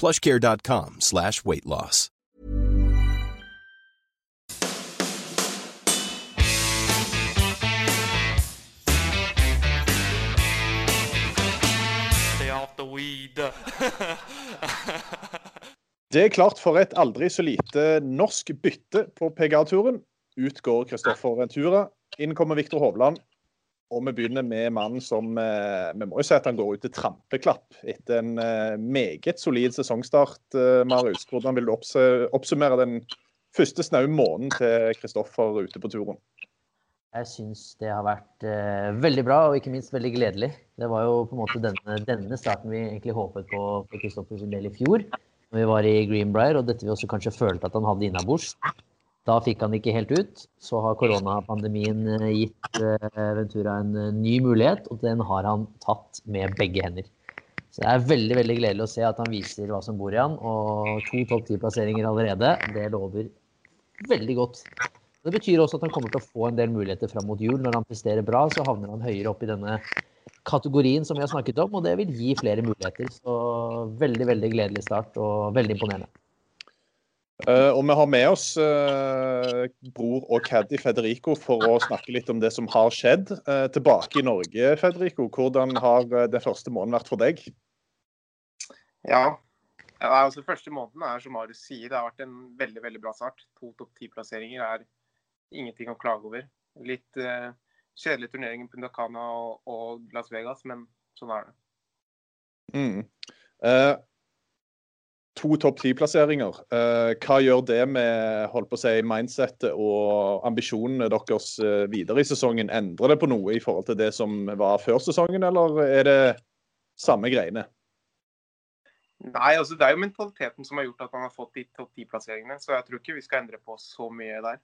plushcare.com slash weight loss. Stay off the weed. Det er klart for et aldri så lite norsk bytte på PGA-turen. Ut går Kristoffer Ventura. Inn kommer Viktor Hovland. Og vi begynner med mannen som eh, Vi må jo si at han går ut til trampeklapp etter en eh, meget solid sesongstart. Eh, Marius, hvordan vil du oppsummere den første snaue måneden til Kristoffer ute på turen? Jeg syns det har vært eh, veldig bra, og ikke minst veldig gledelig. Det var jo på en måte denne, denne starten vi egentlig håpet på for Kristoffer sin del i fjor, når vi var i Greenbrier, og dette vi også kanskje følte at han hadde innabords. Da fikk han ikke helt ut. Så har koronapandemien eh, gitt eh, Ventura en eh, ny mulighet, og den har han tatt med begge hender. Så det er veldig veldig gledelig å se at han viser hva som bor i han, og to topp ti-plasseringer allerede. Det lover veldig godt. Det betyr også at han kommer til å få en del muligheter fram mot jul. Når han presterer bra, så havner han høyere opp i denne kategorien som vi har snakket om, og det vil gi flere muligheter. Så veldig, veldig gledelig start og veldig imponerende. Eh, og vi har med oss uh, bror og caddy Federico for å snakke litt om det som har skjedd. Uh, tilbake i Norge, Federico. Hvordan har den første måneden vært for deg? Ja. ja altså Første måneden er som Marius sier, det har vært en veldig veldig bra start. To topp ti-plasseringer er ingenting å klage over. Litt uh, kjedelig turnering i Punta og, og Las Vegas, men sånn er det. Mm. To topp ti-plasseringer. Eh, hva gjør det med holdt på å si, mindsettet og ambisjonene deres eh, videre i sesongen? Endrer det på noe i forhold til det som var før sesongen, eller er det samme greiene? Nei, altså Det er jo mentaliteten som har gjort at man har fått de topp ti-plasseringene. Så jeg tror ikke vi skal endre på så mye der.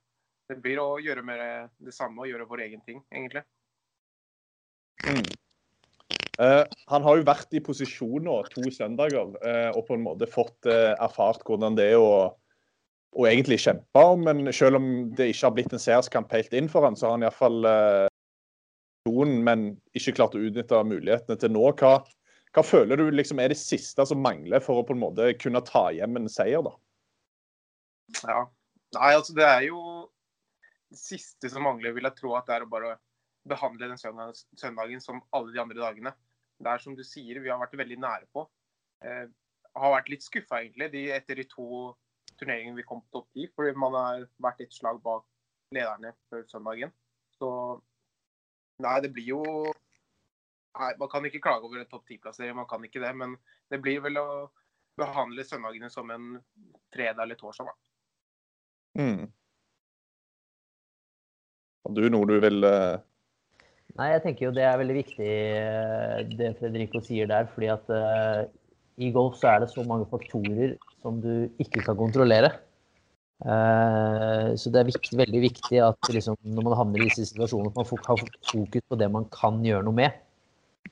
Det blir å gjøre mer det samme og gjøre vår egen ting, egentlig. Mm. Eh, han har jo vært i posisjon nå to søndager uh, og på en måte fått uh, erfart hvordan det er å, å egentlig kjempe. Men selv om det ikke har blitt en seierskamp helt inn for han, så har han iallfall posisjonen, men ikke klart å utnytte mulighetene til nå. Hva, hva føler du liksom er det siste som mangler for å på en måte kunne ta hjem en seier, da? Ja. Nei, altså det er jo det siste som mangler, vil jeg tro at det er å bare behandle den søndagen som alle de andre dagene. Det er som du sier, vi har vært veldig nære på. Eh, har vært litt skuffa egentlig de, etter de to turneringene vi kom topp ti, fordi man har vært et slag bak lederne før søndagen. Så nei, det blir jo Nei, man kan ikke klage over en topp ti-plassering, man kan ikke det. Men det blir vel å behandle søndagene som en fredag eller torsdag, da. Mm. Har du noe du vil eh, Nei, jeg tenker jo det er veldig viktig eh, det Fredrico sier der. fordi at uh, i golf så er det så mange faktorer som du ikke kan kontrollere. Uh, så det er viktig, veldig viktig at liksom, når man havner i disse situasjonene, at man har fokus på det man kan gjøre noe med.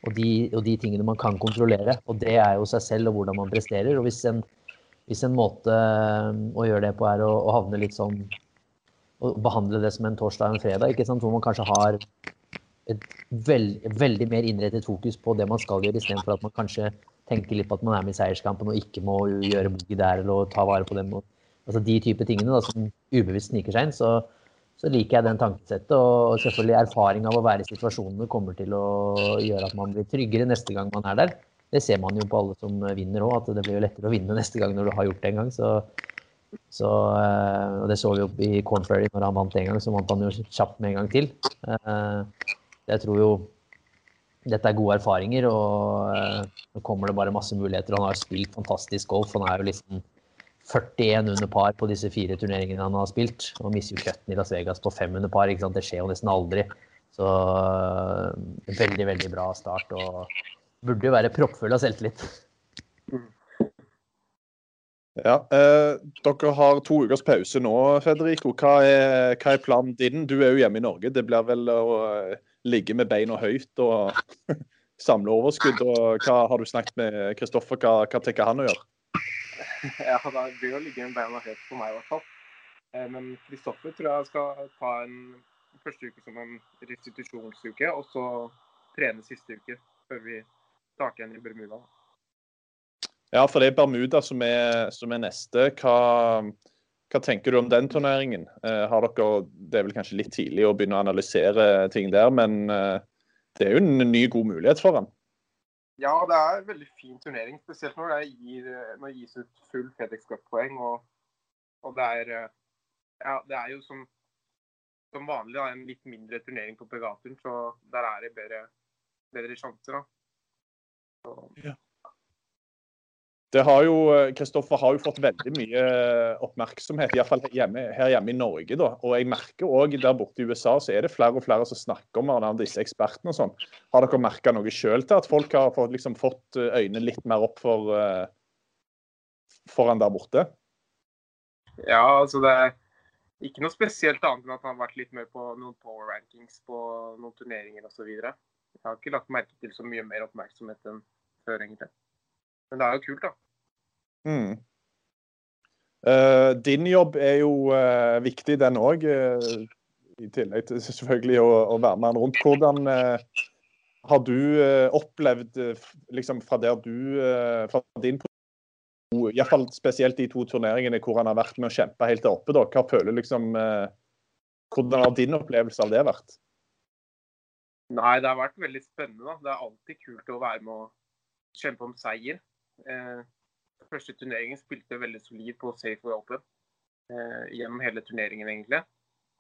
Og de, og de tingene man kan kontrollere. Og det er jo seg selv og hvordan man presterer. Og hvis en, hvis en måte å gjøre det på er å, å havne litt sånn Å behandle det som en torsdag og en fredag, ikke sant? hvor man kanskje har et veld, veldig mer innrettet fokus på det man skal gjøre, istedenfor at man kanskje tenker litt på at man er med i seierskampen og ikke må gjøre boogie der eller ta vare på dem. Altså de type tingene da, som ubevisst sniker seg inn. Så, så liker jeg den tankesettet. Og selvfølgelig erfaring av å være i situasjonene kommer til å gjøre at man blir tryggere neste gang man er der. Det ser man jo på alle som vinner òg, at det blir jo lettere å vinne neste gang når du har gjort det en gang. Så Så, og det så vi jo i Corn Ferry når han vant en gang, så vant han jo kjapt med en gang til. Jeg tror jo dette er gode erfaringer, og nå kommer det bare masse muligheter. Han har spilt fantastisk golf. Han er jo liksom 41 under par på disse fire turneringene han har spilt. Og mister jo cutten i Las Vegas på fem under par. Det skjer jo nesten aldri. Så veldig, veldig bra start. Og burde jo være proppfull av selvtillit. Ja, eh, Dere har to ukers pause nå, Federico. Hva er, hva er, planen din? Du er jo hjemme i Norge. Det blir vel å eh, ligge med beina høyt og samle overskudd. og hva Har du snakket med Kristoffer? Hva, hva tenker han å gjøre? Ja, Det blir å ligge med beina høyt for meg i hvert fall. Eh, men Kristoffer tror jeg skal ta en første uke som en restitusjonsuke, og så trene siste uke før vi starter igjen i Bermuda. Ja, for det er Bermuda som er, som er neste. Hva, hva, tenker du om den turneringen? Eh, har dere, Det er vel kanskje litt tidlig å begynne å analysere ting der, men eh, det er jo en ny, god mulighet for ham? Ja, det er en veldig fin turnering. Spesielt når det, gir, når det gis ut full FedEx Cup-poeng. Og, og, det er eh, ja, det er jo som, som vanlig da, en litt mindre turnering på Pegaturen, så der er det bedre, bedre sjanser. da. Så, ja. Det har jo, Kristoffer har jo fått veldig mye oppmerksomhet, iallfall hjemme, her hjemme i Norge. da. Og jeg merker òg der borte i USA så er det flere og flere som snakker om hverandre, disse ekspertene og sånn. Har dere merka noe sjøl til at folk har fått, liksom, fått øynene litt mer opp for, foran der borte? Ja, altså det er ikke noe spesielt annet enn at han har vært litt med på noen power rankings på noen turneringer osv. Jeg har ikke lagt merke til så mye mer oppmerksomhet enn før, egentlig. Men det er jo kult, da. Mm. Uh, din jobb er jo uh, viktig, den òg. Uh, eh, I tillegg til selvfølgelig å, å være med han rundt. Hvordan har du opplevd, liksom fra der du Fra din Iallfall spesielt de to turneringene hvor han har vært med å kjempe helt der oppe. Da. Hva føler liksom Hvordan har din opplevelse av det vært? Nei, det har vært veldig spennende. da. Det er alltid kult å være med å kjempe om seier. Eh, første turneringen spilte veldig solid på Safe Open eh, gjennom hele turneringen, egentlig.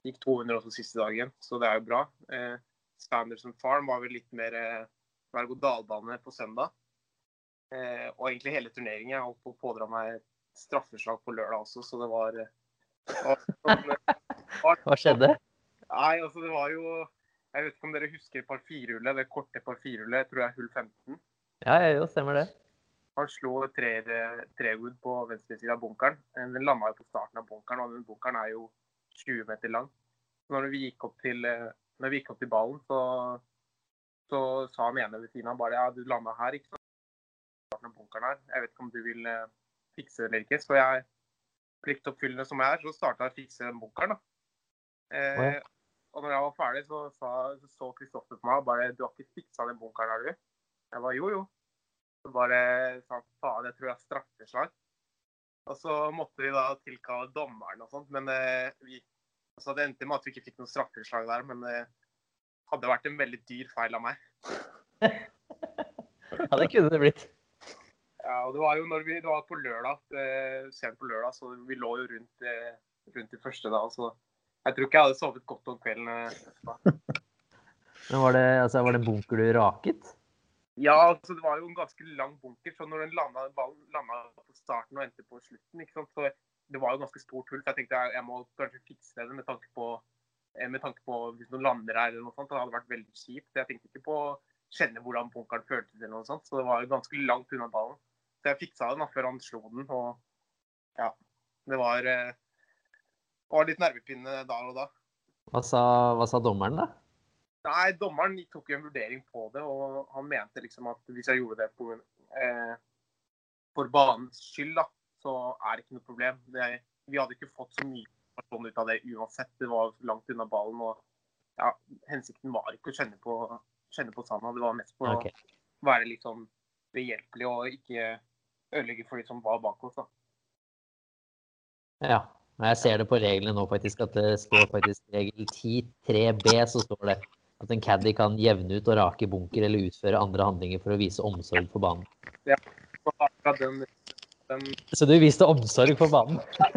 Gikk 200 også siste dagen, så det er jo bra. Eh, Sanderson Farm var vel litt mer eh, berg-og-dal-bane på søndag. Eh, og egentlig hele turneringen. Jeg holdt på å pådra meg straffeslag på lørdag også, så det var, eh, var, sånn, var Hva skjedde? Nei, altså det var jo Jeg vet ikke om dere husker par 4-hullet, det korte par 4-hullet, tror jeg hull 15? Ja, jo, stemmer det. Han slo trewood på venstresida av bunkeren. Den landa jo på starten av bunkeren, og den bunkeren er jo 20 meter lang. Når vi gikk opp til, når vi gikk opp til ballen, så, så sa han ene ved siden av bare ja, du landa her, ikke sant. Starten av bunkeren her. Jeg vet ikke om du vil eh, fikse det eller ikke. Så jeg, pliktoppfyllende som jeg er, så starta jeg å fikse den bunkeren, da. Eh, og når jeg var ferdig, så så Kristoffer på meg og bare du har ikke fiksa den bunkeren har du? Jeg var jo, jo. Så bare sa faen, jeg tror jeg er straffeslag. Og så måtte vi da tilkalle dommeren og sånt. Men eh, vi, altså det endte med at vi ikke fikk noe straffeslag der. Men det hadde vært en veldig dyr feil av meg. ja, det kunne det blitt. Ja, og det var jo når vi, det var på lørdag, eh, sent på lørdag, så vi lå jo rundt, eh, rundt i første da. Så jeg tror ikke jeg hadde sovet godt om kvelden. Eh, men var det, altså, var det bunker du raket? Ja, altså det var jo en ganske lang bunker. Så når den landa, ballen landa på starten og endte på slutten, ikke sant? så det var jo ganske stort hull. Så jeg tenkte jeg, jeg må kanskje fikse det med tanke på, eh, med tanke på hvis noen lander her eller noe sånt. Det hadde vært veldig kjipt. Jeg tenkte ikke på å kjenne hvordan bunkeren føltes eller noe sånt. Så det var jo ganske langt unna ballen. Så jeg fiksa den da før han slo den. Og ja, det var, eh, var litt nervepinne da og da. Hva sa, hva sa dommeren, da? Nei, dommeren tok jo en vurdering på det, og han mente liksom at hvis jeg gjorde det på, eh, for banens skyld, da, så er det ikke noe problem. Det, vi hadde ikke fått så mye informasjon ut av det uansett. Det var langt unna ballen. og ja, Hensikten var ikke å kjenne på, kjenne på sanda, det var mest på okay. å være litt sånn behjelpelig og ikke ødelegge for de som var bak oss. da. Ja. Jeg ser det på reglene nå, faktisk, at det står faktisk regel 10-3b, så står det at en caddy kan jevne ut og rake bunker eller utføre andre handlinger for å vise omsorg for banen. Ja, den Den, Så du viste omsorg for banen?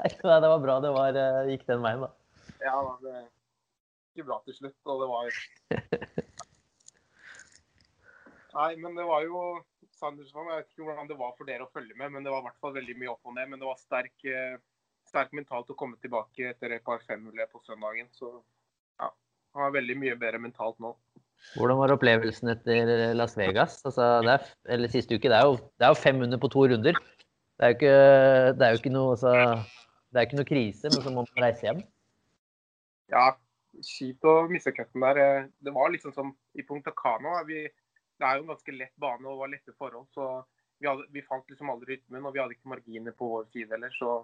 Nei, det var bra det var, eh, gikk den veien, da. ja, det gikk bra til slutt, og det var Nei, men det var jo Sandersson, Jeg vet ikke hvordan det var for dere å følge med, men det var i hvert fall veldig mye opp og ned. Men det var sterk, eh, sterk mentalt å komme tilbake etter et par femhuller på søndagen. Så ja, han er veldig mye bedre mentalt nå. Hvordan var opplevelsen etter Las Vegas? Altså, det er, eller siste uke. Det er, jo, det er jo fem under på to runder. Det er jo ikke, det er jo ikke noe altså, Det er ikke noe krise, men så må man reise hjem. Ja, kjipt å miste cutten der. Eh, Det var liksom som i Punta Cana. Vi, det er jo en ganske lett bane og var lette forhold. Så vi, hadde, vi fant liksom aldri rytmen, og vi hadde ikke marginer på vår side heller. Så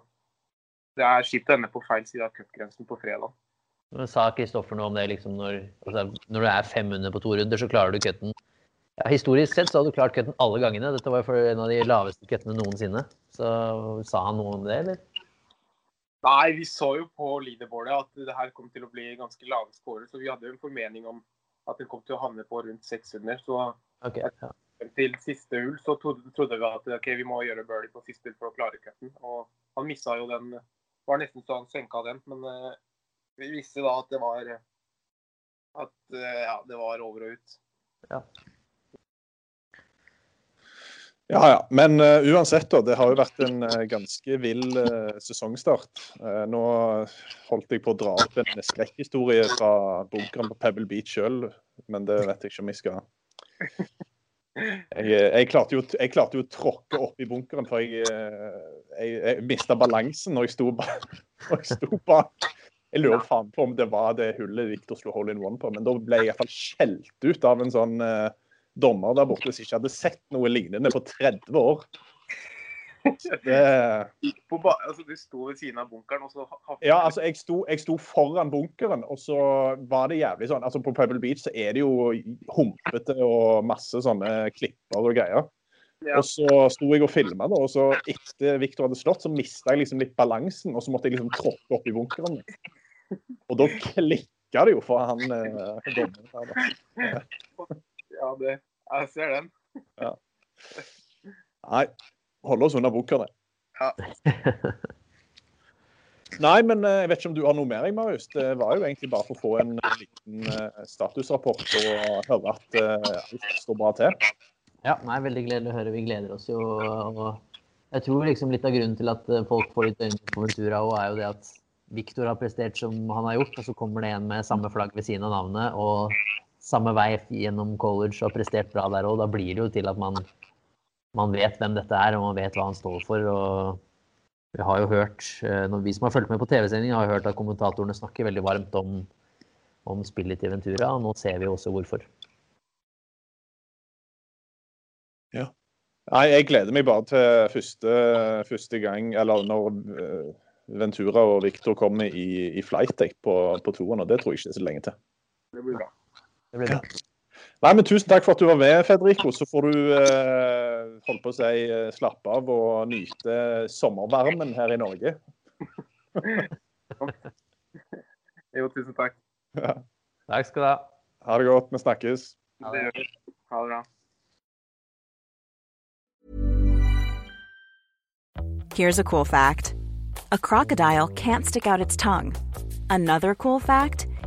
det er kjipt å ende på feil side av cupgrensen på fredag. Men Sa Kristoffer noe om det? liksom når, altså, når du er fem under på to runder, så klarer du cutten. Ja, historisk sett så har du klart cutten alle gangene. Dette var jo en av de laveste cuttene noensinne. Så sa han noe om det, eller? Nei, vi så jo på leaderboardet at det her kom til å bli ganske lave scorer. Så vi hadde jo en formening om at den kom til å havne på rundt 600. Så okay, ja. til siste hull så trodde, trodde vi at okay, vi må gjøre birdie på siste hull for å klare cutten. Og han missa jo den. Var nesten så han senka den. Men eh, vi visste da at det var at eh, ja, det var over og ut. Ja, ja. Men uh, uansett, da. Det har jo vært en uh, ganske vill uh, sesongstart. Eh, nå holdt jeg på å dra opp en skrekkhistorie fra bunkeren på Pebble Beach sjøl, men det vet jeg ikke om jeg skal. Jeg, eh, jeg, klarte jo, å tråkke opp i bunkeren, for jeg, eh, jeg, jeg mista balansen når jeg sto bak. Bak. Jeg lurer faen på om det var det hullet Victor slo hole in one på, men da ble jeg iallfall skjelt ut av en sånn uh, dommer der borte som ikke hadde sett noe lignende på 30 år. Det, altså, du sto ved siden av bunkeren, og så ja, altså, jeg sto, jeg sto foran bunkeren, og så var det jævlig sånn altså På Pebble Beach så er det jo humpete og masse sånne klipper og greier. Ja. Og så sto jeg og filma, og så etter Victor hadde slått, så mista jeg liksom litt balansen, og så måtte jeg liksom tråkke opp i bunkeren. Og da klikka det jo for han eh, dommeren da. Ja, det, jeg ser den. Ja. Nei, holde oss unna bunkerne. Ja. Nei, men eh, jeg vet ikke om du har noe mer, Marius. Det var jo egentlig bare for å få en eh, liten eh, statusrapport og høre at alt står bra til. Ja, nei, veldig gledelig å høre. Vi gleder oss jo. Og jeg tror liksom litt av grunnen til at folk får litt øynene på Ventura, også er jo det at Victor har prestert som han har gjort, og så kommer det en med samme flagg ved siden av navnet og samme vei gjennom college og har prestert bra der òg. Da blir det jo til at man, man vet hvem dette er, og man vet hva han står for. og vi har jo hørt, eh, når vi som har fulgt med på TV-sendingen, har hørt at kommentatorene snakker veldig varmt om, om spillet til Ventura, og nå ser vi også hvorfor. Nei, jeg gleder meg bare til første, første gang, eller når eh, Ventura og Victor kommer i, i flight på, på toeren, og det tror jeg ikke er så lenge til. Det blir bra. Det blir bra. Nei, men Tusen takk for at du var med, Federico. Så får du eh, holde på å si, eh, slappe av og nyte sommervarmen her i Norge. Jo, tusen takk. Takk skal du ha. Ha det godt. Vi snakkes. Ha Det. Ha det bra. Here's a cool fact a crocodile can't stick out its tongue. Another cool fact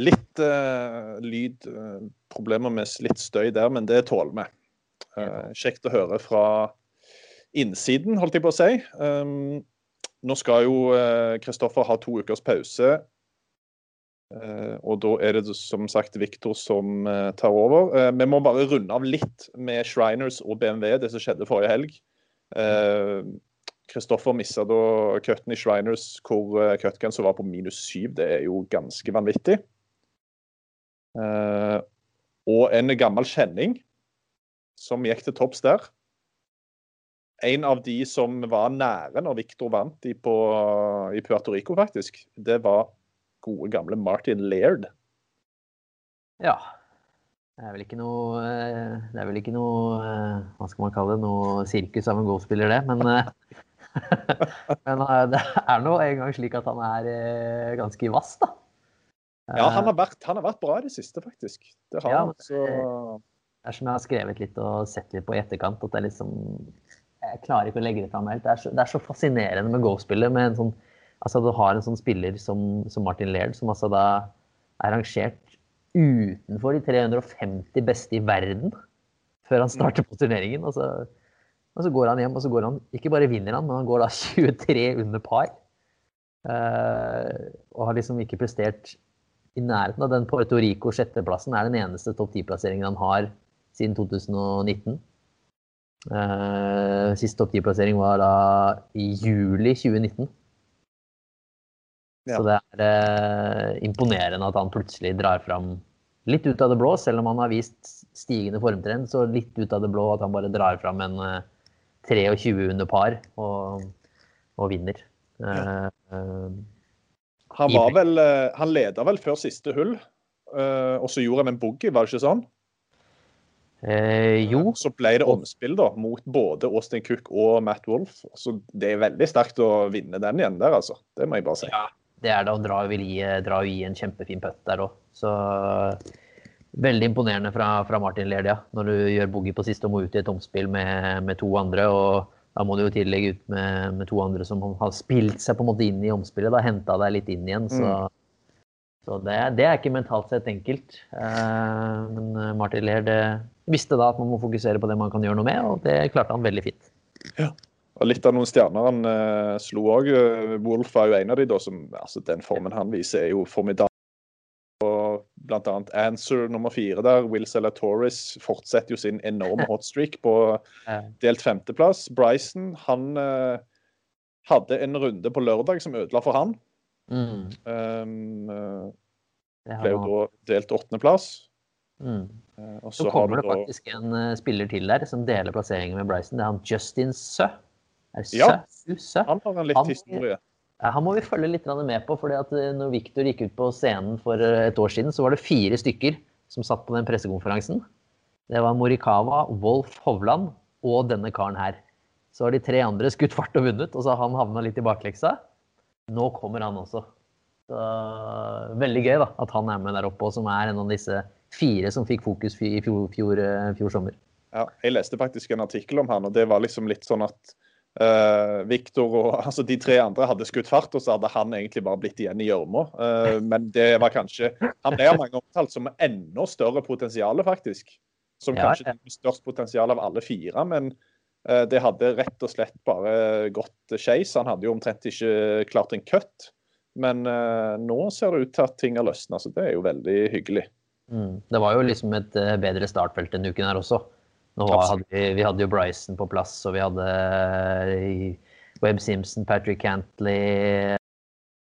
Litt uh, lyd, uh, med litt støy der, men det tåler vi. Uh, kjekt å høre fra innsiden, holdt jeg på å si. Um, nå skal jo Kristoffer ha to ukers pause. Og da er det som sagt Viktor som tar over. Vi må bare runde av litt med Shriners og BMW, det som skjedde forrige helg. Kristoffer mista da cutten i Shriners hvor uh, som var på minus syv. Det er jo ganske vanvittig. Og en gammel kjenning som gikk til topps der. En av de som var nære når Viktor vant i, på, i Puerto Rico, faktisk, det var gode, gamle Martin Laird. Ja. Det er vel ikke noe eh, Det er vel ikke noe eh, Hva skal man kalle det? Noe sirkus av en golfspiller, det. Men, eh, men det er nå en gang slik at han er ganske vass, da. Ja, han har, vært, han har vært bra i det siste, faktisk. Det har ja, han. Så... Det er som jeg har skrevet litt og sett litt på i etterkant, at er liksom Jeg klarer ikke å legge det fram helt. Det er så, det er så fascinerende med golfspillet med en sånn Altså, du har en sånn spiller som, som Martin Laird, som altså da er rangert utenfor de 350 beste i verden før han starter på turneringen. Og så, og så, går han hjem, og så går han Ikke bare vinner han, men han går da 23 under par. Uh, og har liksom ikke prestert i nærheten av den Puerto Rico sjetteplassen. er den eneste topp 10-plasseringen han har siden 2019. Uh, siste topp 10-plassering var da i juli 2019. Ja. Så det er uh, imponerende at han plutselig drar fram litt ut av det blå, selv om han har vist stigende formtrend, så litt ut av det blå at han bare drar fram en uh, 23 under par og, og vinner. Ja. Uh, han var vel eh, Han leda vel før siste hull, uh, og så gjorde han en boogie, var det ikke sånn? Eh, jo. Så ble det omspill da, mot både Austin Cook og Matt Wolff. Så det er veldig sterkt å vinne den igjen der, altså. Det må jeg bare si. Ja, det er det. Og dra vil gi, dra gi en kjempefin putt der òg. Så veldig imponerende fra, fra Martin Lerdia. Når du gjør boogie på siste og må ut i et omspill med, med, to andre. og da må du jo tillegg ut med, med, to andre som har spilt seg på en måte inn i omspillet. da Henta deg litt inn igjen. Så, mm. så det, det, er ikke mentalt sett enkelt. Eh, men Martin Lehr visste da at man må fokusere på det man kan gjøre noe med, og det klarte han veldig fint. Ja. Og litt av noen stjerner han eh, slo òg. Uh, Wolf er jo en av de da som altså Den formen han viser, er jo formidabel. Annet Answer nummer fire der. Will Torres fortsetter jo sin enorme hotstreak på delt femteplass. Bryson han uh, hadde en runde på lørdag som ødela for han. Mm. Um, uh, ble jo da delt åttendeplass. Mm. Uh, så, så kommer det da... faktisk en uh, spiller til der som deler plasseringen med Bryson. Det er han Justin Sø. Ja, han har en litt han, historie. Han må vi følge litt med på. fordi at eh, når Victor gikk ut på scenen for eh, et år siden, så var det fire stykker som satt på den pressekonferansen. Det var Morikawa, Wolf Hovland og denne karen her. Så har de tre andre skutt fart og vunnet, og så har han havna litt i bakleksa. Nå kommer han også. Så, veldig gøy da, at han er med der oppe, og som er en av disse fire som fikk fokus i fjor, fjor, eh, fjor sommer. Ja, jeg leste faktisk en artikkel om han, og det var liksom litt sånn at Uh, Victor og altså de tre andre hadde skutt fart, og så hadde han egentlig bare blitt igjen i gjørma. Uh, men det var kanskje Han ble av mange omtalt som enda større potensial, faktisk. Som ja, kanskje ja. det størst potensial av alle fire. Men uh, det hadde rett og slett bare gått skeis. Han hadde jo omtrent ikke klart en cut. Men nå ser det ut til at ting har løsna, så det er jo veldig hyggelig. Mm. Det var jo liksom et bedre startfelt denne uken her også. Nå hadde vi, vi, hadde jo Bryson på plass, og vi hadde eh, Webb Simpson, Patrick Cantley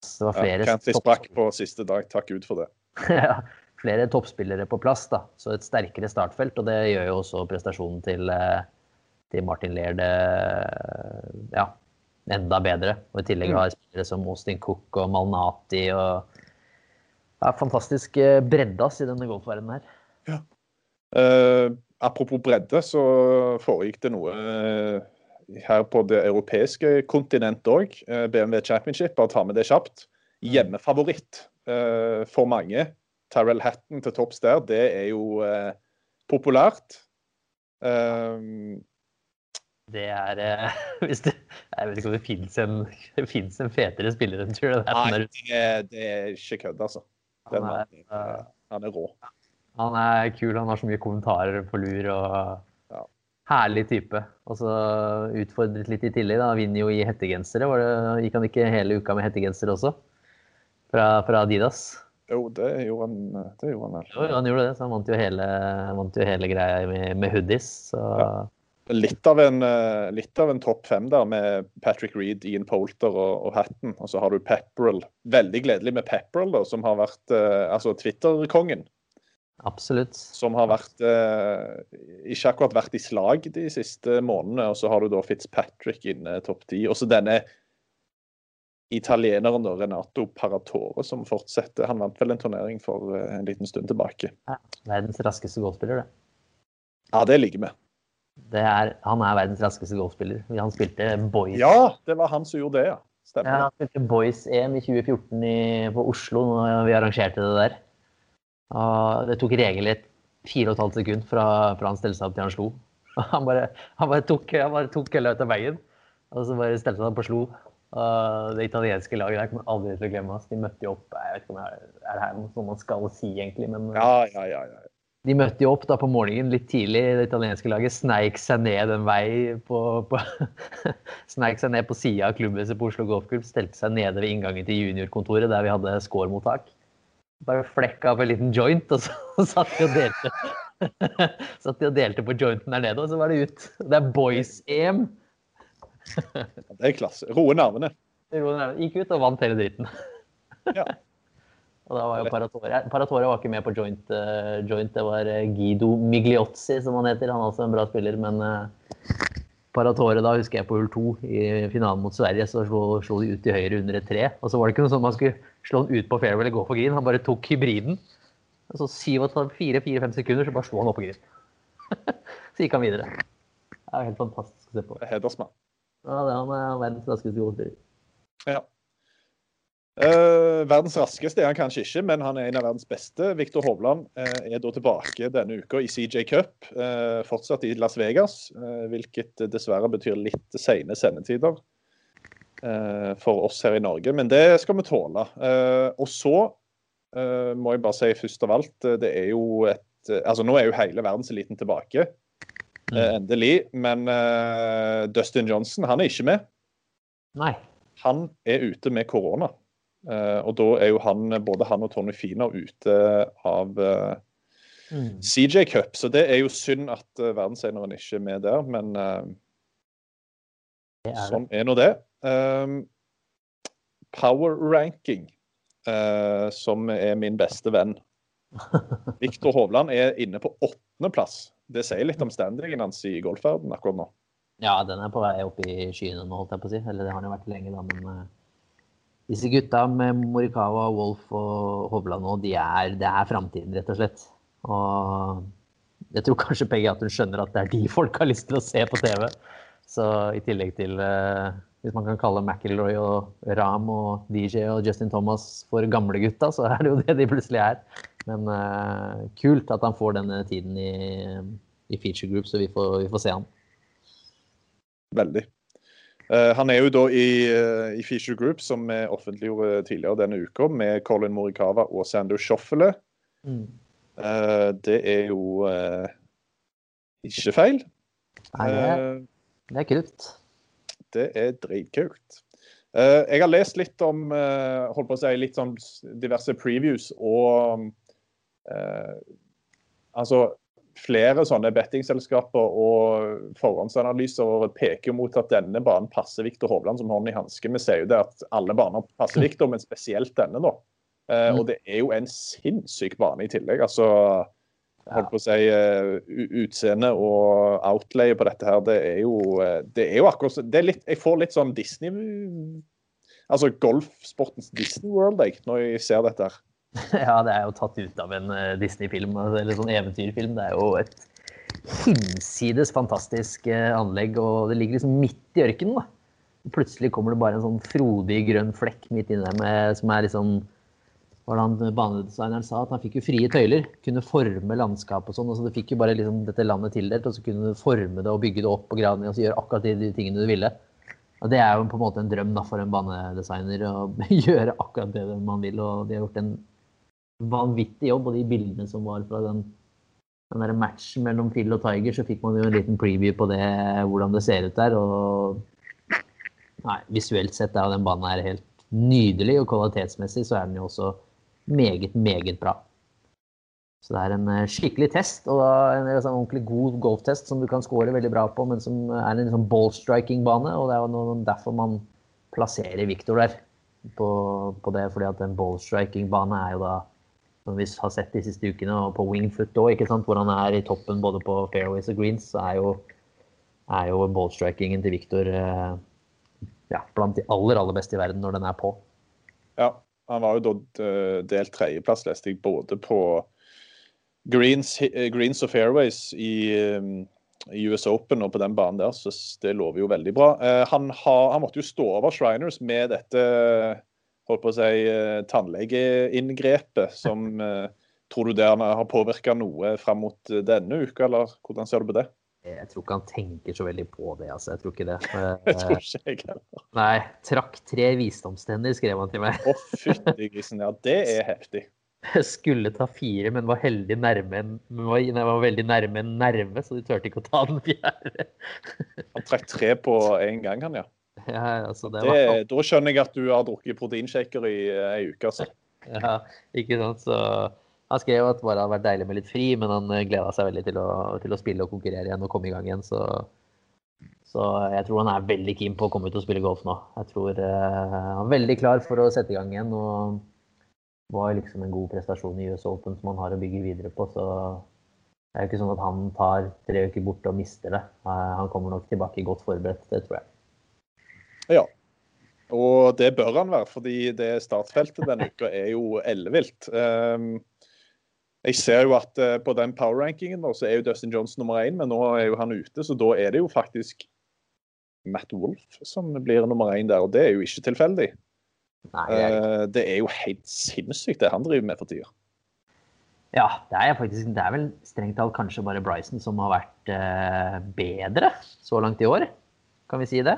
Det var flere ja, Cantley sprakk på siste dag, takk Gud for det. ja, flere toppspillere på plass, da. Så et sterkere startfelt. Og det gjør jo også prestasjonen til, eh, til Martin Laird eh, ja, enda bedre. Og i tillegg mm. har spillere som Austin Cook og Malnati og ja, Fantastisk breddas i denne golfverdenen her. Ja. Eh, apropos bredde, så foregikk det noe eh, her på det europeiske kontinentet òg. Eh, BMW Championship, bare ta med det kjapt. Hjemmefavoritt eh, for mange. Tyrell Hatton til topps der, det er jo populært. Det er eh, hvis det, Jeg vet ikke om det fins en, finnes en fetere spiller enn Tyrell Hatton nei, det er, det er ikke kødd, altså. Den, Han er, han er rå. Han er kul, han har så mye kommentarer på lur og Ja. herlig type. Og så utfordret litt i tillegg. da, vinner jo i hettegensere. Var det, gikk han ikke hele uka med hettegenser også? Fra, fra Adidas. Jo, det gjorde han, det gjorde han vel. Jo, han gjorde det, så han vant jo hele, vant jo hele greia med, med hoodies. Så Ja. Litt av en, litt av en topp fem der med Patrick Reed, Ian Polter og, og Hatton. Og så har du Pepperell. Veldig gledelig med Pepperell, da, som har vært eh, altså Twitter-kongen. Absolutt. Som har vært eh, ikke akkurat vært i slag de siste månedene. Og så har du da Fitzpatrick inne topp ti. Og så denne italieneren da, Renato Paratore som fortsetter. Han vant vel en turnering for eh, en liten stund tilbake. Verdens raskeste golfspiller, det. Ja, det ligger vi. det er, han er verdens raskeste golfspiller. Han spilte Boys. Ja, det var han som gjorde det, ja. Stemmer. Ja, han spilte Boys-EM i 2014 i, på Oslo, når vi arrangerte det der. Og det tok regelrett fire og et halvt sekund fra, fra han stelte seg opp til han slo. Han bare, han bare tok, han bare tok hele ut av veien, og så bare stelte han opp og slo. Uh, det italienske laget der kommer aldri til å glemme oss. De møtte jo opp Jeg vet ikke om er, er det her noe man skal si, egentlig, men Ja, ja, ja. ja. de møtte jo opp da på morgenen litt tidlig. Det italienske laget sneik seg ned en vei på, på Sneik seg ned på sida av klubbhuset på Oslo Golfklubb. Stelte seg nede ved inngangen til juniorkontoret der vi hadde scoremottak. Bare flekka av en liten joint, og så satt de og delte. satt de og delte på jointen der nede, og så var det ut. Det er boys-EM. Det er klasse. Roe nervene. Gikk ut og vant hele dritten. Ja. Og da var jo Paratore Paratore var ikke med på joint. eh, joint. Det var eh, Guido Migliozzi, som han heter. Han er også en bra spiller, men eh, Paratore, da husker jeg på hull to i finalen mot Sverige, så slo, slo de ut til høyre under et tre. Og så var det ikke noe sånn man skulle slå den ut på fairway eller gå for green. Han bare tok hybriden. Og så fire-fire-fem sekunder, så bare slo han opp på green. så gikk han videre. Det er helt fantastisk å se på. Hedersmann. Ja, det er han er verdens raskeste golfspiller. Ja. Uh, verdens raskeste er han kanskje ikke, men han er en av verdens beste. Viktor Hovland uh, er da tilbake denne uka i CJ Cup, uh, fortsatt i Las Vegas. eh, hvilket dessverre betyr litt sene sendetider eh, for oss her i Norge. Men det skal vi tåle. Eh, og så eh, må jeg bare si først av alt, eh, det er jo et eh, Altså nå er jo hele verdenseliten tilbake. eh, endelig. Men eh, Dustin Johnson, han er ikke med. Nei. Han er ute med korona. Eh, og da er jo han, både han og Tony Fina ute av eh, Mm. CJ Cup, så det er jo synd at uh, verdenseneren ikke er med der, men uh, er sånn er nå det. Um, power ranking, eh, som er min beste venn. Viktor Hovland er inne på åttendeplass. Det sier litt om standingen hans i golfverden akkurat nå. Ja, den er på vei opp i skyene nå, holdt jeg på å si. Eller det har den jo vært lenge, da, men eh, disse gutta med Morikawa, Wolf og Hovland nå, de er, det er framtiden, rett og slett. Og jeg tror kanskje Peggy at hun skjønner at det er de folk har lyst til å se på TV. Så i tillegg til, eh, hvis man kan kalle McIlroy og Ram og DJ og Justin Thomas for gamlegutta, så er det jo det de plutselig er. Men uh, kult at han får denne tiden i, i feature group, så vi får, vi får se han. Veldig. Uh, han er jo da i, uh, i Feature Group, som vi offentliggjorde tidligere denne uka, med Colin Morikawa og Sander Schoffele. Eh, det er jo ikke feil. Nei, det er, det er kult. Det er dritkult. Eh, jeg har lest litt om eh, holdt på å si, litt sånn diverse previews og eh, Altså flere sånne bettingselskaper og forhåndsanalyser peker jo mot at denne banen passer Viktor Hovland som hånd i hanske. Vi ser jo det at alle baner passer Viktor, men spesielt denne, da. Eh, Mm. og det er jo en sinnssyk bane i tillegg. altså holdt på å si, eh, utseende og outlay på dette her, det er jo, eh, det er jo akkurat så- det er litt, Jeg får litt sånn Disney Altså golfsportens Disney World jeg, når jeg ser dette her. Ja, det er jo tatt ut av en eh, Disney-film, altså, eller sånn eventyrfilm. Det er jo et hinsides fantastisk anlegg, og det ligger liksom midt i ørkenen. da. Plutselig kommer det bare en sånn frodig grønn flekk midt inni der med, som er liksom hva det han banedesigneren sa, at han fikk jo frie tøyler. Kunne forme landskapet og sånn. og så Du fikk jo bare liksom dette landet tildelt, og så kunne du forme det og bygge det opp på graden og så gjøre akkurat de, de tingene du ville. Og Det er jo på en måte en drøm da, for en banedesigner å gjøre akkurat det man vil. og De har gjort en vanvittig jobb, og de bildene som var fra den, den der matchen mellom Phil og Tiger, så fikk man jo en liten preview på det, hvordan det ser ut der. og nei, Visuelt sett er jo den banen her helt nydelig, og kvalitetsmessig så er den jo også meget, meget bra. Så det er en eh, skikkelig test, og en sånn ordentlig god golftest som du kan score veldig bra på, men som er en sånn ballstriking-bane. Og det er jo derfor man plasserer Victor der på, på det. fordi at en ballstriking-bane er jo da, som vi har sett de siste ukene, og på wingfoot òg, hvor han er i toppen både på fairways og greens, så er jo, er jo ballstrikingen til Victor eh, ja, blant de aller, aller beste i verden når den er på. Ja, han var jo da eh, delt tredjeplass, leste jeg, både på greens, eh, greens og fairways i, eh, i, US Open og på den banen der, så det lover jo veldig bra. Han, har, han måtte jo stå over Shriners med dette holdt på å si, tannlegeinngrepet som Tror du det har påvirka noe fram mot denne uka, eller hvordan ser du på det? Jeg tror ikke han tenker så veldig på det, altså. Jeg tror ikke det. Jeg tror ikke jeg heller. Nei. Trakk tre visdomstenner, skrev han til meg. Å, oh, fytti grisen. Ja, det er heftig. Jeg skulle ta fire, men var nærme en, var, var veldig nærme en nerve, så de turte ikke å ta den fjerde. Han trakk tre på én gang, han, ja. ja altså, det det, var... Da skjønner jeg at du har drukket proteinshaker i ei uke, altså. Ja, ikke sant. Så han skrev at det bare hadde vært deilig med litt fri, men han eh, gleda seg veldig til å, til å, spille og konkurrere igjen og komme i gang igjen. Så, så, jeg tror han er veldig keen på å komme ut og spille golf nå. Jeg tror uh, Han er veldig klar for å sette i gang igjen. og var liksom en god prestasjon i US Open som han har å bygge videre på. Så det er jo ikke sånn at han tar tre uker borte og mister det. Uh, han kommer nok tilbake godt forberedt, det tror jeg. Ja, og det bør han være, fordi det startfeltet denne uka er jo ellevilt. Um, jeg ser jo at uh, på den power-rankingen så er jo Dustin Johnson nummer én, men nå er jo han ute, så da er det jo faktisk Matt Wolff som blir nummer én der, og det er jo ikke tilfeldig. Nei, jeg... uh, det er jo helt sinnssykt det han driver med for tida. Ja, det er, faktisk, det er vel strengt talt kanskje bare Bryson som har vært uh, bedre så langt i år, kan vi si det,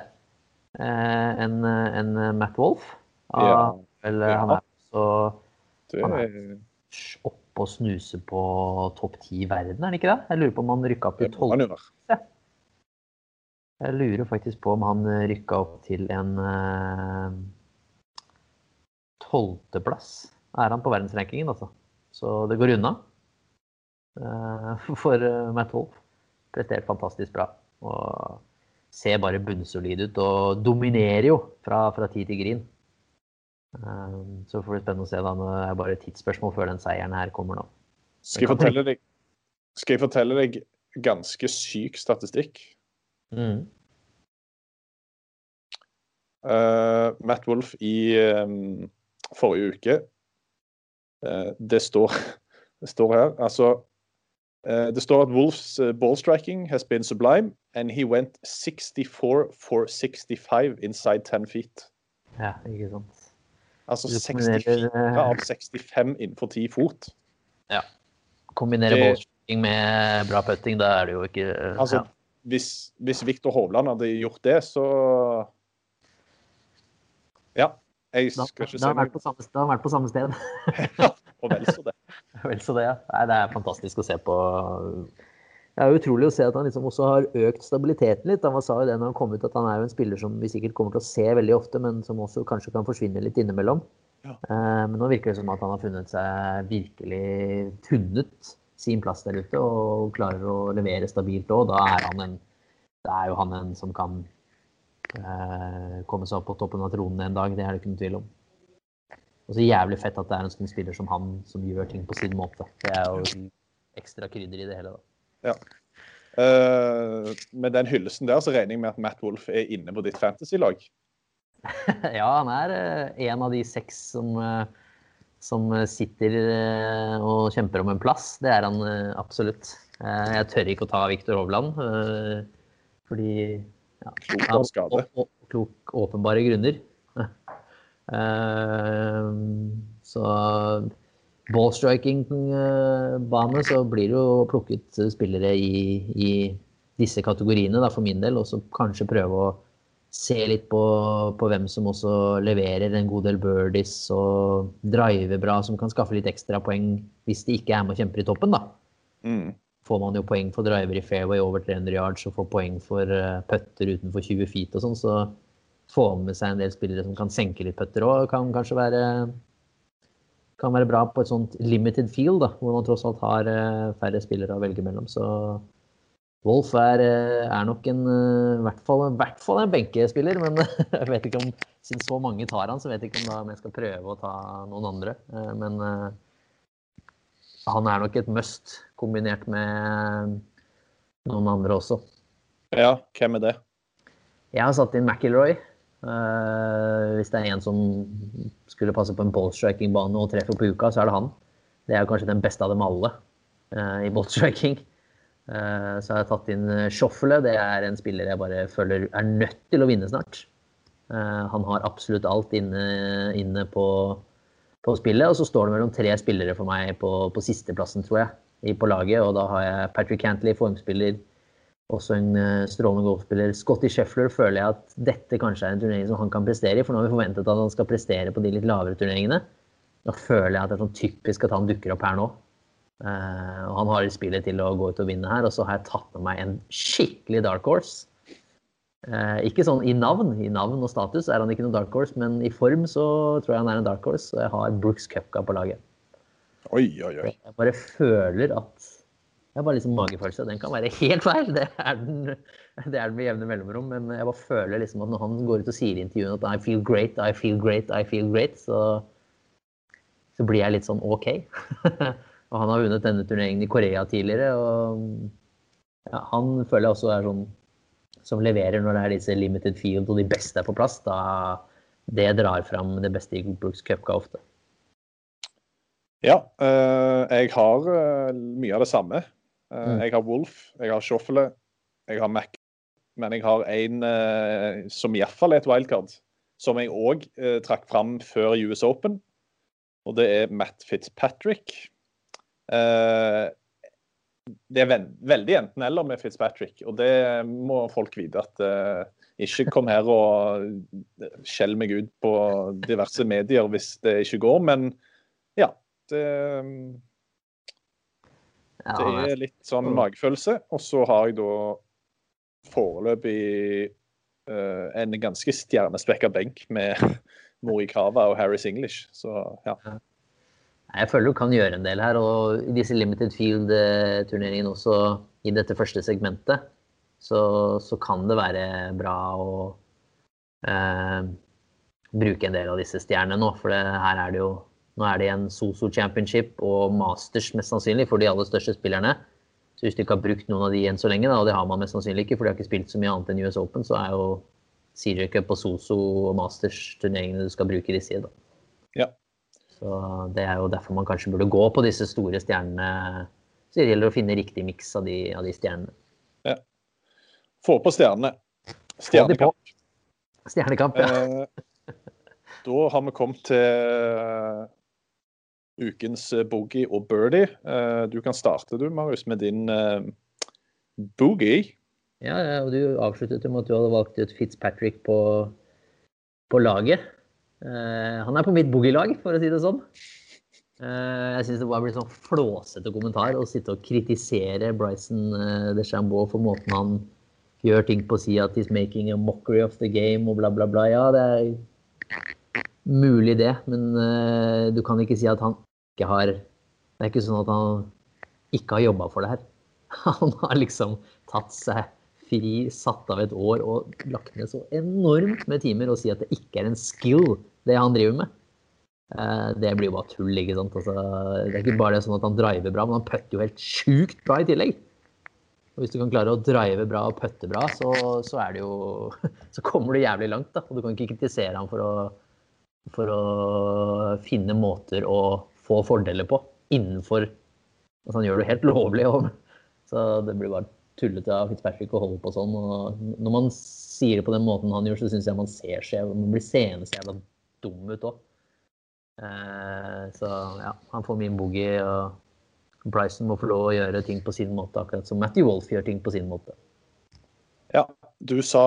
enn en Matt Wolff. Ja. Eller ja. Han er så han er opp oppe og snuse på topp ti i verden, er det ikke det? Jeg lurer på om han rykka opp til tolvte. Jeg lurer faktisk på om han rykka opp til en tolvteplass. Uh, Er han på verdensrankingen, altså. Så det går unna uh, for uh, Matt Wolff. Prestert fantastisk bra. Og ser bare bunnsolid ut og dominerer jo fra, fra tid til grin. Ehm, så får det spennende å se. da, Det er bare et tidsspørsmål før den seieren her kommer nå. Skal jeg fortelle deg, jeg fortelle deg ganske syk statistikk? Mm. Uh, Matt Wolff i um, forrige uke uh, det, står, det, står, her Altså uh, Det står at Wolffs ballstriking has been sublime, and he went 64 for 65 inside 10 feet. Ja, ikke sant. Altså 64 av 65 innenfor 10 fot. Ja. Kombinere ballshooting med bra putting, da er det jo ikke Altså, ja. hvis, hvis Viktor Hovland hadde gjort det, så Ja. Jeg skal da, ikke si noe. Da har han vært på samme sted. ja, og vel så det. vel så det, ja. Nei, det er fantastisk å se på det er utrolig å se at han liksom også har økt stabiliteten litt. Han sa jo det når han kom ut, at han er jo en spiller som vi sikkert kommer til å se veldig ofte, men som også kanskje kan forsvinne litt innimellom. Ja. Eh, men nå virker det som at han har funnet seg virkelig funnet sin plass der ute og klarer å levere stabilt òg. Da er han en Det er jo han en som kan eh, komme seg opp på toppen av tronen en dag. Det er det ikke noen tvil om. Og så jævlig fett at det er en sånn spiller som han som gjør ting på sin måte. Det er jo ekstra krydder i det hele. da. Ja. Uh, med den hyllesten der så regner jeg med at Matt Wolff er inne på ditt fantasy-lag? ja, han er uh, en av de seks som, uh, som sitter eh, og kjemper om en plass. Det er han eh, absolutt. Eh, jeg tør ikke å ta Viktor Hovland fordi ja, av skade. Klok, åpenbare grunner. Så ballstriking-bane så blir det jo plukket spillere i, i disse kategoriene da, for min del, og så kanskje prøve å se litt på, på, hvem som også leverer en god del birdies og driver bra, som kan skaffe litt ekstra poeng hvis de ikke er med og kjemper i toppen, da. Mm. Får man jo poeng for driver i fairway over 300 yards og får poeng for uh, putter utenfor 20 feet og sånn, så få med seg en del spillere som kan senke litt putter òg, kan kanskje være kan være bra på et sånt limited field, da, hvor man tross alt har uh, færre spillere å velge mellom. Så Wolf er, eh, er nok en eh, i hvert fall, hvert fall en benkespiller, men jeg vet ikke om siden så mange tar han, så vet jeg ikke om, da, om jeg skal prøve å ta noen andre. Eh, men han er nok et must, kombinert med noen andre også. Ja, hvem er det? Jeg har satt inn McIlroy. Uh, hvis det er en som skulle passe på en ballstriking-bane og treffer på uka, så er det han. Det er kanskje den beste av dem alle uh, i ballstriking. Uh, så har jeg tatt inn eh, Schoffele. Det er en spiller jeg bare føler er nødt til å vinne snart. Eh, han har absolutt alt inne, inne på, på, spillet. Og så står det mellom tre spillere for meg på, på sisteplassen, tror jeg, på laget. Og da har jeg Patrick Cantley, formspiller, også en strålende golfspiller. Scotty Sheffler føler jeg at dette kanskje er en turnering som han kan prestere i. For nå har vi forventet at han skal prestere på de litt lavere turneringene. Da føler jeg at det er sånn typisk at han dukker opp her nå. Uh, og han har spillet til å gå ut og vinne her. Og så har jeg tatt med meg en skikkelig dark horse. Uh, ikke sånn i navn, i navn og status er han ikke noen dark horse, men i form så tror jeg han er en dark horse. Og jeg har Brooks Cupka på laget. Oi, oi, oi. Jeg bare føler at Jeg har bare liksom magefølelse. Den kan være helt feil, det er den, det er den med jevne mellomrom. Men jeg bare føler liksom at når han går ut og sier i intervjuene at I feel great, I feel great, I feel great, så, så blir jeg litt sånn OK. Og han har vunnet denne turneringen i Korea tidligere. og ja, Han føler jeg også er sånn som leverer når det er disse limited field og de beste er på plass. da Det drar fram det beste i Brooks Cupka ofte. Ja, øh, jeg har øh, mye av det samme. Uh, mm. Jeg har Wolf, jeg har Shuffle, jeg har Mac. Men jeg har en uh, som iallfall er et wildcard, som jeg òg uh, trakk fram før US Open. Og det er Matt Fitzpatrick. Uh, det er veldig enten-eller med Fitzpatrick, og det må folk vite. at uh, Ikke kom her og skjell meg ut på diverse medier hvis det ikke går, men ja. Det, det er litt sånn magefølelse. Og så har jeg da foreløpig uh, en ganske stjernespekka benk med Morikawa og Harris English, så ja. Jeg føler du kan gjøre en del her. Og i disse limited field-turneringene også i dette første segmentet, så, så kan det være bra å eh, bruke en del av disse stjernene nå. For det, her er det jo Nå er det en Soso Championship og Masters mest sannsynlig for de aller største spillerne. Så hvis du ikke har brukt noen av de enn så lenge, da, og det har man mest sannsynlig ikke, for de har ikke spilt så mye annet enn US Open, så er jo CJ Cup og Soso og Masters-turneringene du skal bruke disse i. da. Ja, så Det er jo derfor man kanskje burde gå på disse store stjernene. Så det gjelder å finne riktig miks av, av, de stjernene. Ja. Få på stjernene. Stjernekamp. Stjernekamp, ja. Eh, da har vi kommet til ukens boogie og birdie. Uh, du kan starte du, Marius, med din uh, boogie. Ja, og du avsluttet med at du hadde valgt ut Fitzpatrick på, på laget. Han er på mitt boogie-lag, for å si det sånn. Jeg syns det bare blir sånn flåsete kommentar å sitte og kritisere Bryson DeChambeau for måten han gjør ting på, si at he's making a mockery of the game og bla, bla, bla. Ja, det er mulig det, men du kan ikke si at han ikke har Det er ikke sånn at han ikke har jobba for det her. Han har liksom tatt seg fri, satt av et år og lagt ned så enormt med timer og si at det ikke er en skill, det han driver med. Eh, det blir jo bare tull. ikke sant? Altså, det er ikke bare det sånn at han driver bra, men han putter jo helt sjukt bra i tillegg. Og Hvis du kan klare å drive bra og putte bra, så, så, er det jo, så kommer du jævlig langt. da, og Du kan ikke kritisere ham for å, for å finne måter å få fordeler på innenfor Altså han gjør det helt lovlig. Så det blir bare tullete av Fitzpatrick å holde på sånn. Og når man sier det på den måten han gjør, så syns jeg man ser seg Man blir seende så jævla dum ut òg. Eh, så ja, han får min boogie, og Bryson må få lov å gjøre ting på sin måte, akkurat som Matthew Wolff gjør ting på sin måte. Du sa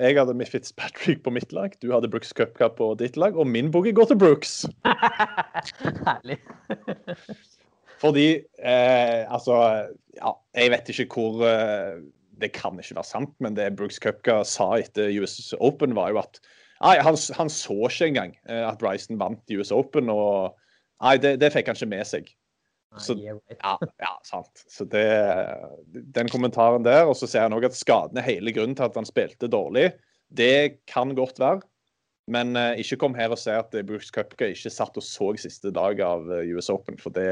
jeg hadde Fitzpatrick på mitt lag, du hadde Brooks Cupka på ditt lag, og min boogie går til Brooks. Herlig. Fordi eh, Altså, ja, jeg vet ikke hvor eh, Det kan ikke være sant, men det Brooks Cupka sa etter US Open, var jo at Nei, han, han så ikke engang eh, at Bryson vant US Open, og Nei, det, det fikk han ikke med seg. Så, ja, ja, sant. Så det, den kommentaren der, og så ser han òg at skaden er hele grunnen til at han spilte dårlig. Det kan godt være. Men uh, ikke kom her og si at Brooks Cupka ikke satt og så siste dag av US Open, for det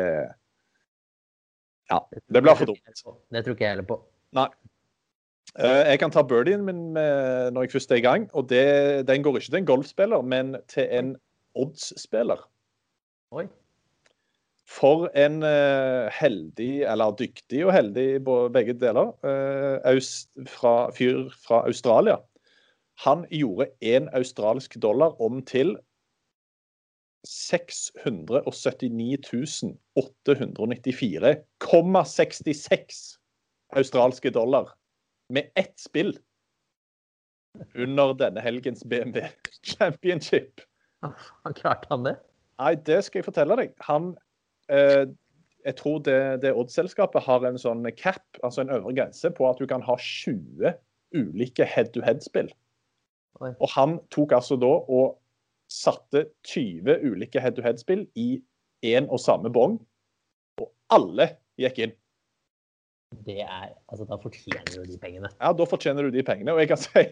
ja, det blir for dumt. Det tror ikke jeg heller på. Nei. Eh, jeg kan ta birdien min med, når jeg først er i gang. og det, Den går ikke til en golfspiller, men til en odds-spiller. Oi. For en uh, heldig, eller dyktig og heldig på begge deler, aust, fra, fyr fra Australia. Han gjorde én australsk dollar om til 679 894,66 australske dollar med ett spill under denne helgens BMW Championship. Han klarte han det? Nei, det skal jeg fortelle deg. Han eh, Jeg tror det, det Odd-selskapet har en sånn cap, altså en øvre grense, på at du kan ha 20 ulike head-to-head-spill. Og han tok altså da og satte 20 ulike head-to-head-spill i én og samme bong, og alle gikk inn. Det er, altså Da fortjener du de pengene. Ja, da fortjener du de pengene. Og jeg kan si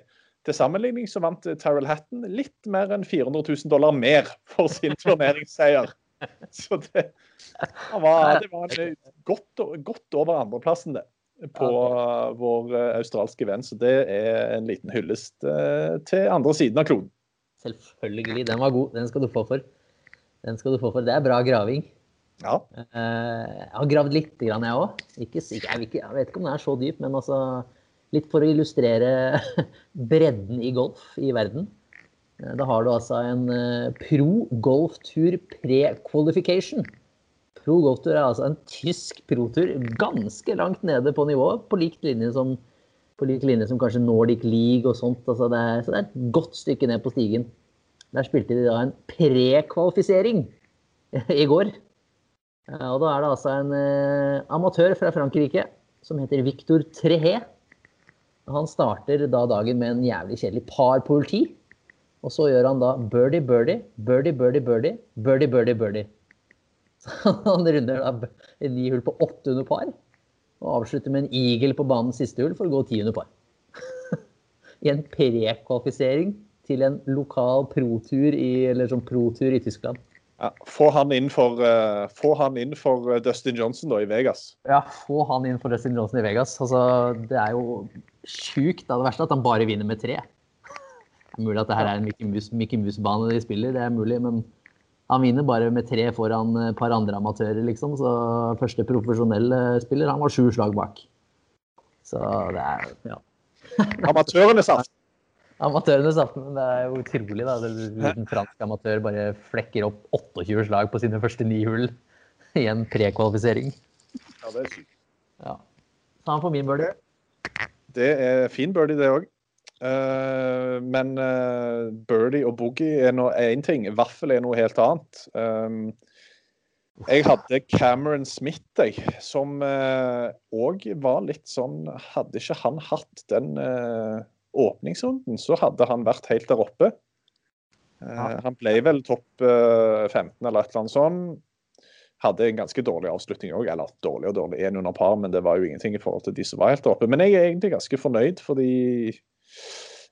til sammenligning så vant Tyrell Hatton litt mer enn 400 000 dollar mer for sin turneringsseier. Så det, det var, det var godt, godt over andreplassen, det på vår eh, australske venn. Så det er en liten hyllest eh, til andre siden av kloden. Selvfølgelig. Den var god. Den skal du få for. Den skal du få for. Det er bra graving. Ja. Eh, jeg har gravd litt, jeg òg. Jeg, jeg, vet ikke om det er så dyp, men altså litt for å illustrere bredden i golf i verden. Eh, da har du altså en eh, pro golftur pre-qualification. Pro golftur er altså en tysk protur ganske langt nede på nivået, på lik linje som lik linje som kanskje Nordic League og sånt. Altså det er, så det er et godt stykke ned på stigen. Der spilte de da en prekvalifisering i går. Og da er det altså en eh, amatør fra Frankrike som heter Victor Trehé. Han starter da dagen med en jævlig kjedelig par politi. Og så gjør han da birdie, birdie, birdie, birdie, birdie, birdie, birdie, birdie. Så han runder da ni hull på åtte under par og avslutter med en eagle på banens siste hull for å gå ti under par. I en prekvalifisering til en lokal protur i, eller sånn protur i Tyskland. Ja, få, han inn for, uh, få han inn for eh, Dustin Johnson da, i Vegas. Ja, få han inn for Dustin Johnson i Vegas. Altså, det er jo sjukt. Det verste at han bare vinner med tre. Det mulig at det her er en Mickey Mouse-bane de spiller, det er mulig, men han vinner bare med tre foran et par andre amatører, liksom. Så første profesjonelle spiller, han var sju slag bak. Så det er ja. Amatørenes aften. Amatørenes aften. Men det er jo utrolig, da. En fransk amatør bare flekker opp 28 slag på sine første ni hull i en prekvalifisering. Ja, det er sykt. Ja. Så han får min birdie. Det er fin birdie, det òg. Uh, men uh, birdie og boogie er én ting. Vaffel er noe helt annet. Um, jeg hadde Cameron Smith, jeg, som òg uh, var litt sånn Hadde ikke han hatt den åpningsrunden, så hadde han vært helt der oppe. Ja. Han ble vel topp 15 eller et eller annet sånt. Hadde en ganske dårlig avslutning òg. Eller dårlig og dårlig, én under par, men det var jo ingenting i forhold til de som var helt der oppe. Men jeg er egentlig ganske fornøyd, fordi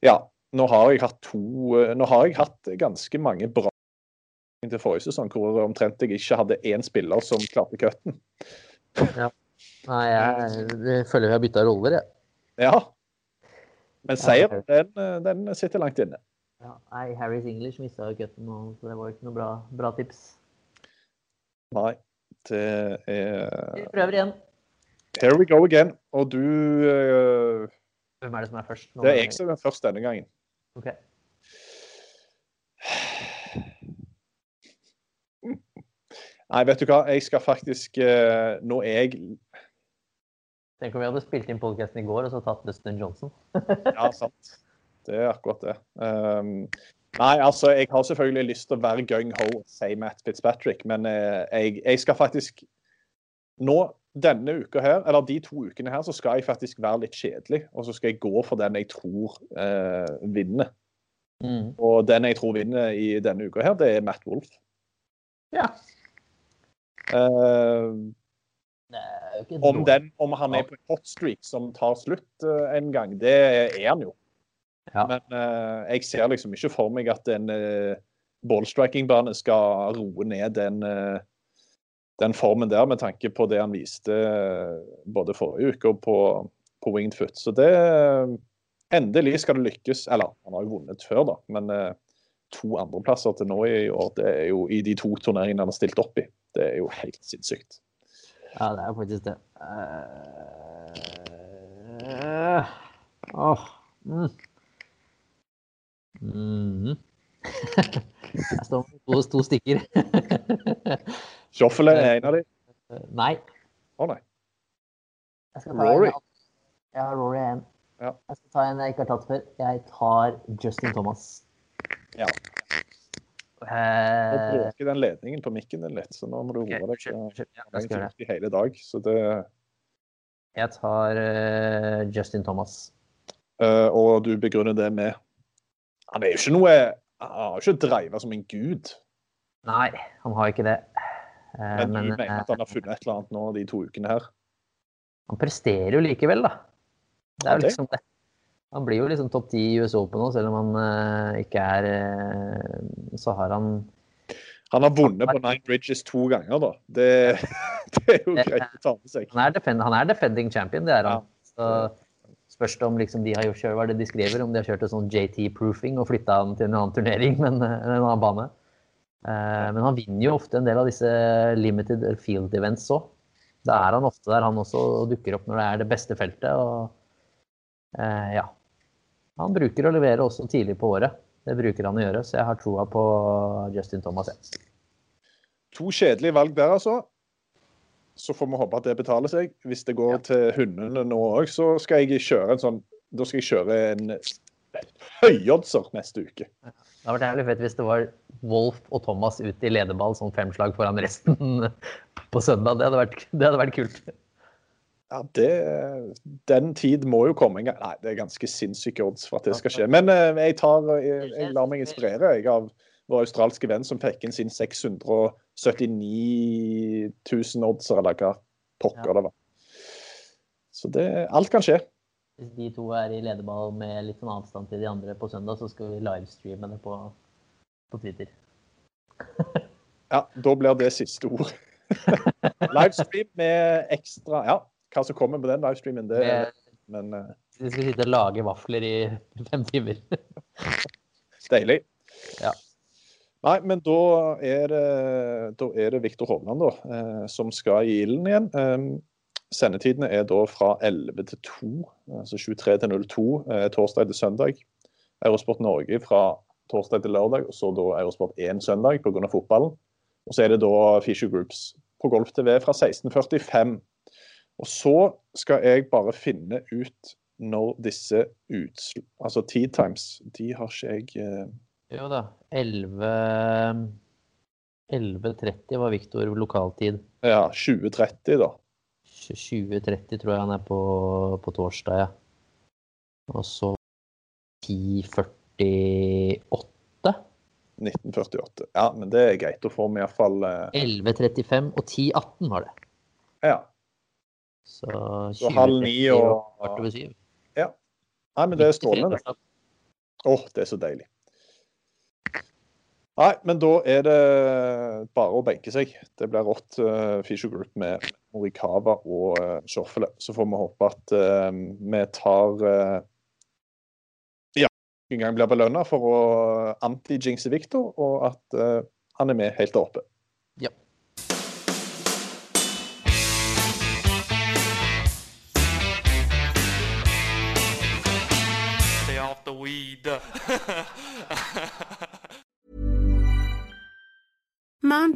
ja, nå har jeg hatt to eh, Nå har jeg hatt ganske mange bra til forrige sesong hvor omtrent jeg ikke hadde én spiller som klarte cutten. Ja. Nei, jeg, jeg føler vi har bytta roller, jeg. Ja. Men seier, den, den, sitter langt inne. Ja, nei, Harrys English mista jo cutten nå, så det var ikke noe bra, bra tips. Nei, det er Vi prøver igjen. Here we go again. Og du eh, Hvem er det som er først? Det er jeg som er først denne gangen. Ok. Nei, vet du hva, jeg skal faktisk uh, er jeg Tenk om vi hadde spilt inn podkasten i går og så tatt Dustin Johnson. Ja, sant. Det er akkurat det. Um, nei, altså, jeg har selvfølgelig lyst til å være gung-ho og si Matt Fitzpatrick, men uh, jeg, jeg skal faktisk Nå, denne uka her, eller de to ukene her, så skal jeg faktisk være litt kjedelig. Og så skal jeg gå for den jeg tror eh, vinner. Mm. Og den jeg tror vinner i denne uka her, det er Matt Wolff. Ja. Eh, om, den, om han er på en hot streak som tar slutt eh, en gang, det er han jo. Ja. Men eh, jeg ser liksom ikke for meg at en uh, ballstriking-bane skal roe ned den, eh, den formen der, med tanke på det han viste eh, både forrige uke og på, på Winged Foot. Så det Endelig skal det lykkes. Eller, han har jo vunnet før, da, men eh, to andreplasser til nå i år, det er jo i de to turneringene han har stilt opp i. Det er jo helt sinnssykt. Ja, det er faktisk det. Uh, oh, Mm. Mm. Jeg står med to, to stikker. Schoffele er en av de. Nei. Å nei. Jeg skal ta Rory? En, ja, Rory er en. Ja. Jeg skal ta en jeg ikke har tatt før. Jeg tar Justin Thomas. Ja. Nå Eh, bråker den ledningen på mikken din litt, så nå må du roe deg. Ja, Jeg jeg skal gjøre det. i hele dag, så det Jeg tar uh, Justin Thomas. Uh, Og du begrunner det med Han er jo ikke noe Han har jo ikke dreiva som en gud, Nei, han har ikke det. Eh, men, du mener eh, at han har funnet et eller annet nå de to ukene her? Han presterer jo likevel, da. Det er jo liksom det. Han blir jo liksom topp ti i US Open nå, selv om han uh, ikke er uh, Så har han Han har vunnet på Nine Bridges to ganger, da. Det, det er jo greit å ta med seg. Han er, defend, han er defending champion, det er han. Så spørs det om liksom de har gjort hva er det de skriver, om de har kjørt en sånn JT-proofing og flytta han til en annen turnering, men en annen bane. Eh, men han vinner jo ofte en del av disse limited field events òg. Da er han ofte der, han også, og dukker opp når det er det beste feltet. og eh, ja. Han bruker å levere også tidlig på året. Det bruker han å gjøre, så jeg har troa på Justin Thomas. To kjedelige valg der, altså. Så får vi håpe at det betaler seg. Hvis det går til hundene nå òg, så skal jeg kjøre en sånn Da skal jeg kjøre en høyoddser neste uke. Det hadde vært jævlig fett hvis det var Wolf og Thomas ut i lederball sånn femslag foran resten på søndag. Det hadde vært, det hadde vært kult. Ja, det, Den tid må jo komme en gang. Nei, det er ganske sinnssyke odds for at det skal skje. Men eh, jeg, tar, jeg, jeg lar meg inspirere jeg, av vår australske venn som fikk inn sin 679 000 oddser, eller hva pokker det var. Så det, alt kan skje. Hvis de to er i lederball med litt sånn avstand til de andre på søndag, så skal vi livestreame det på, på Twitter. Ja, da blir det siste ord. Livestream med ekstra Ja, hva som kommer på den livestreamen, det Med- Men eh, Vi skal sitte og lage vafler i fem timer. deilig. Ja. Nei, men da er det, da er det Viktor Hovland da, eh, som skal i ilden igjen. Sendetidene er da fra 11 til 2, altså 23 til 02, eh, torsdag til søndag. Eurosport Norge fra torsdag til lørdag, og så da Eurosport 1 søndag pga. fotballen. Og så er det da Fisher Groups på Golf TV fra 16.45. Og så skal jeg bare finne ut når disse utsl... Altså T-times, de har ikke jeg eh, Jo da. 11 11.30 var Viktor lokaltid. Ja, 2030, da. 20.30 tror jeg han er på, på torsdag, ja. Og så 10.48. 1948. Ja, men det er greit. Da får vi iallfall eh, 11.35 og 10.18 var det. Ja. Så, Så halv ni og- kvart over syv. Nei, men det er strålende. det. Åh, det er så deilig. Nei, men da er det bare å benke seg. Det blir rått uh, Fisher Group med Morikawa og uh, Schoffele. Så får vi håpe at uh, vi tar uh, Ja, en gang blir belønna for å anti-jinxe Victor, og at uh, han er med helt oppe.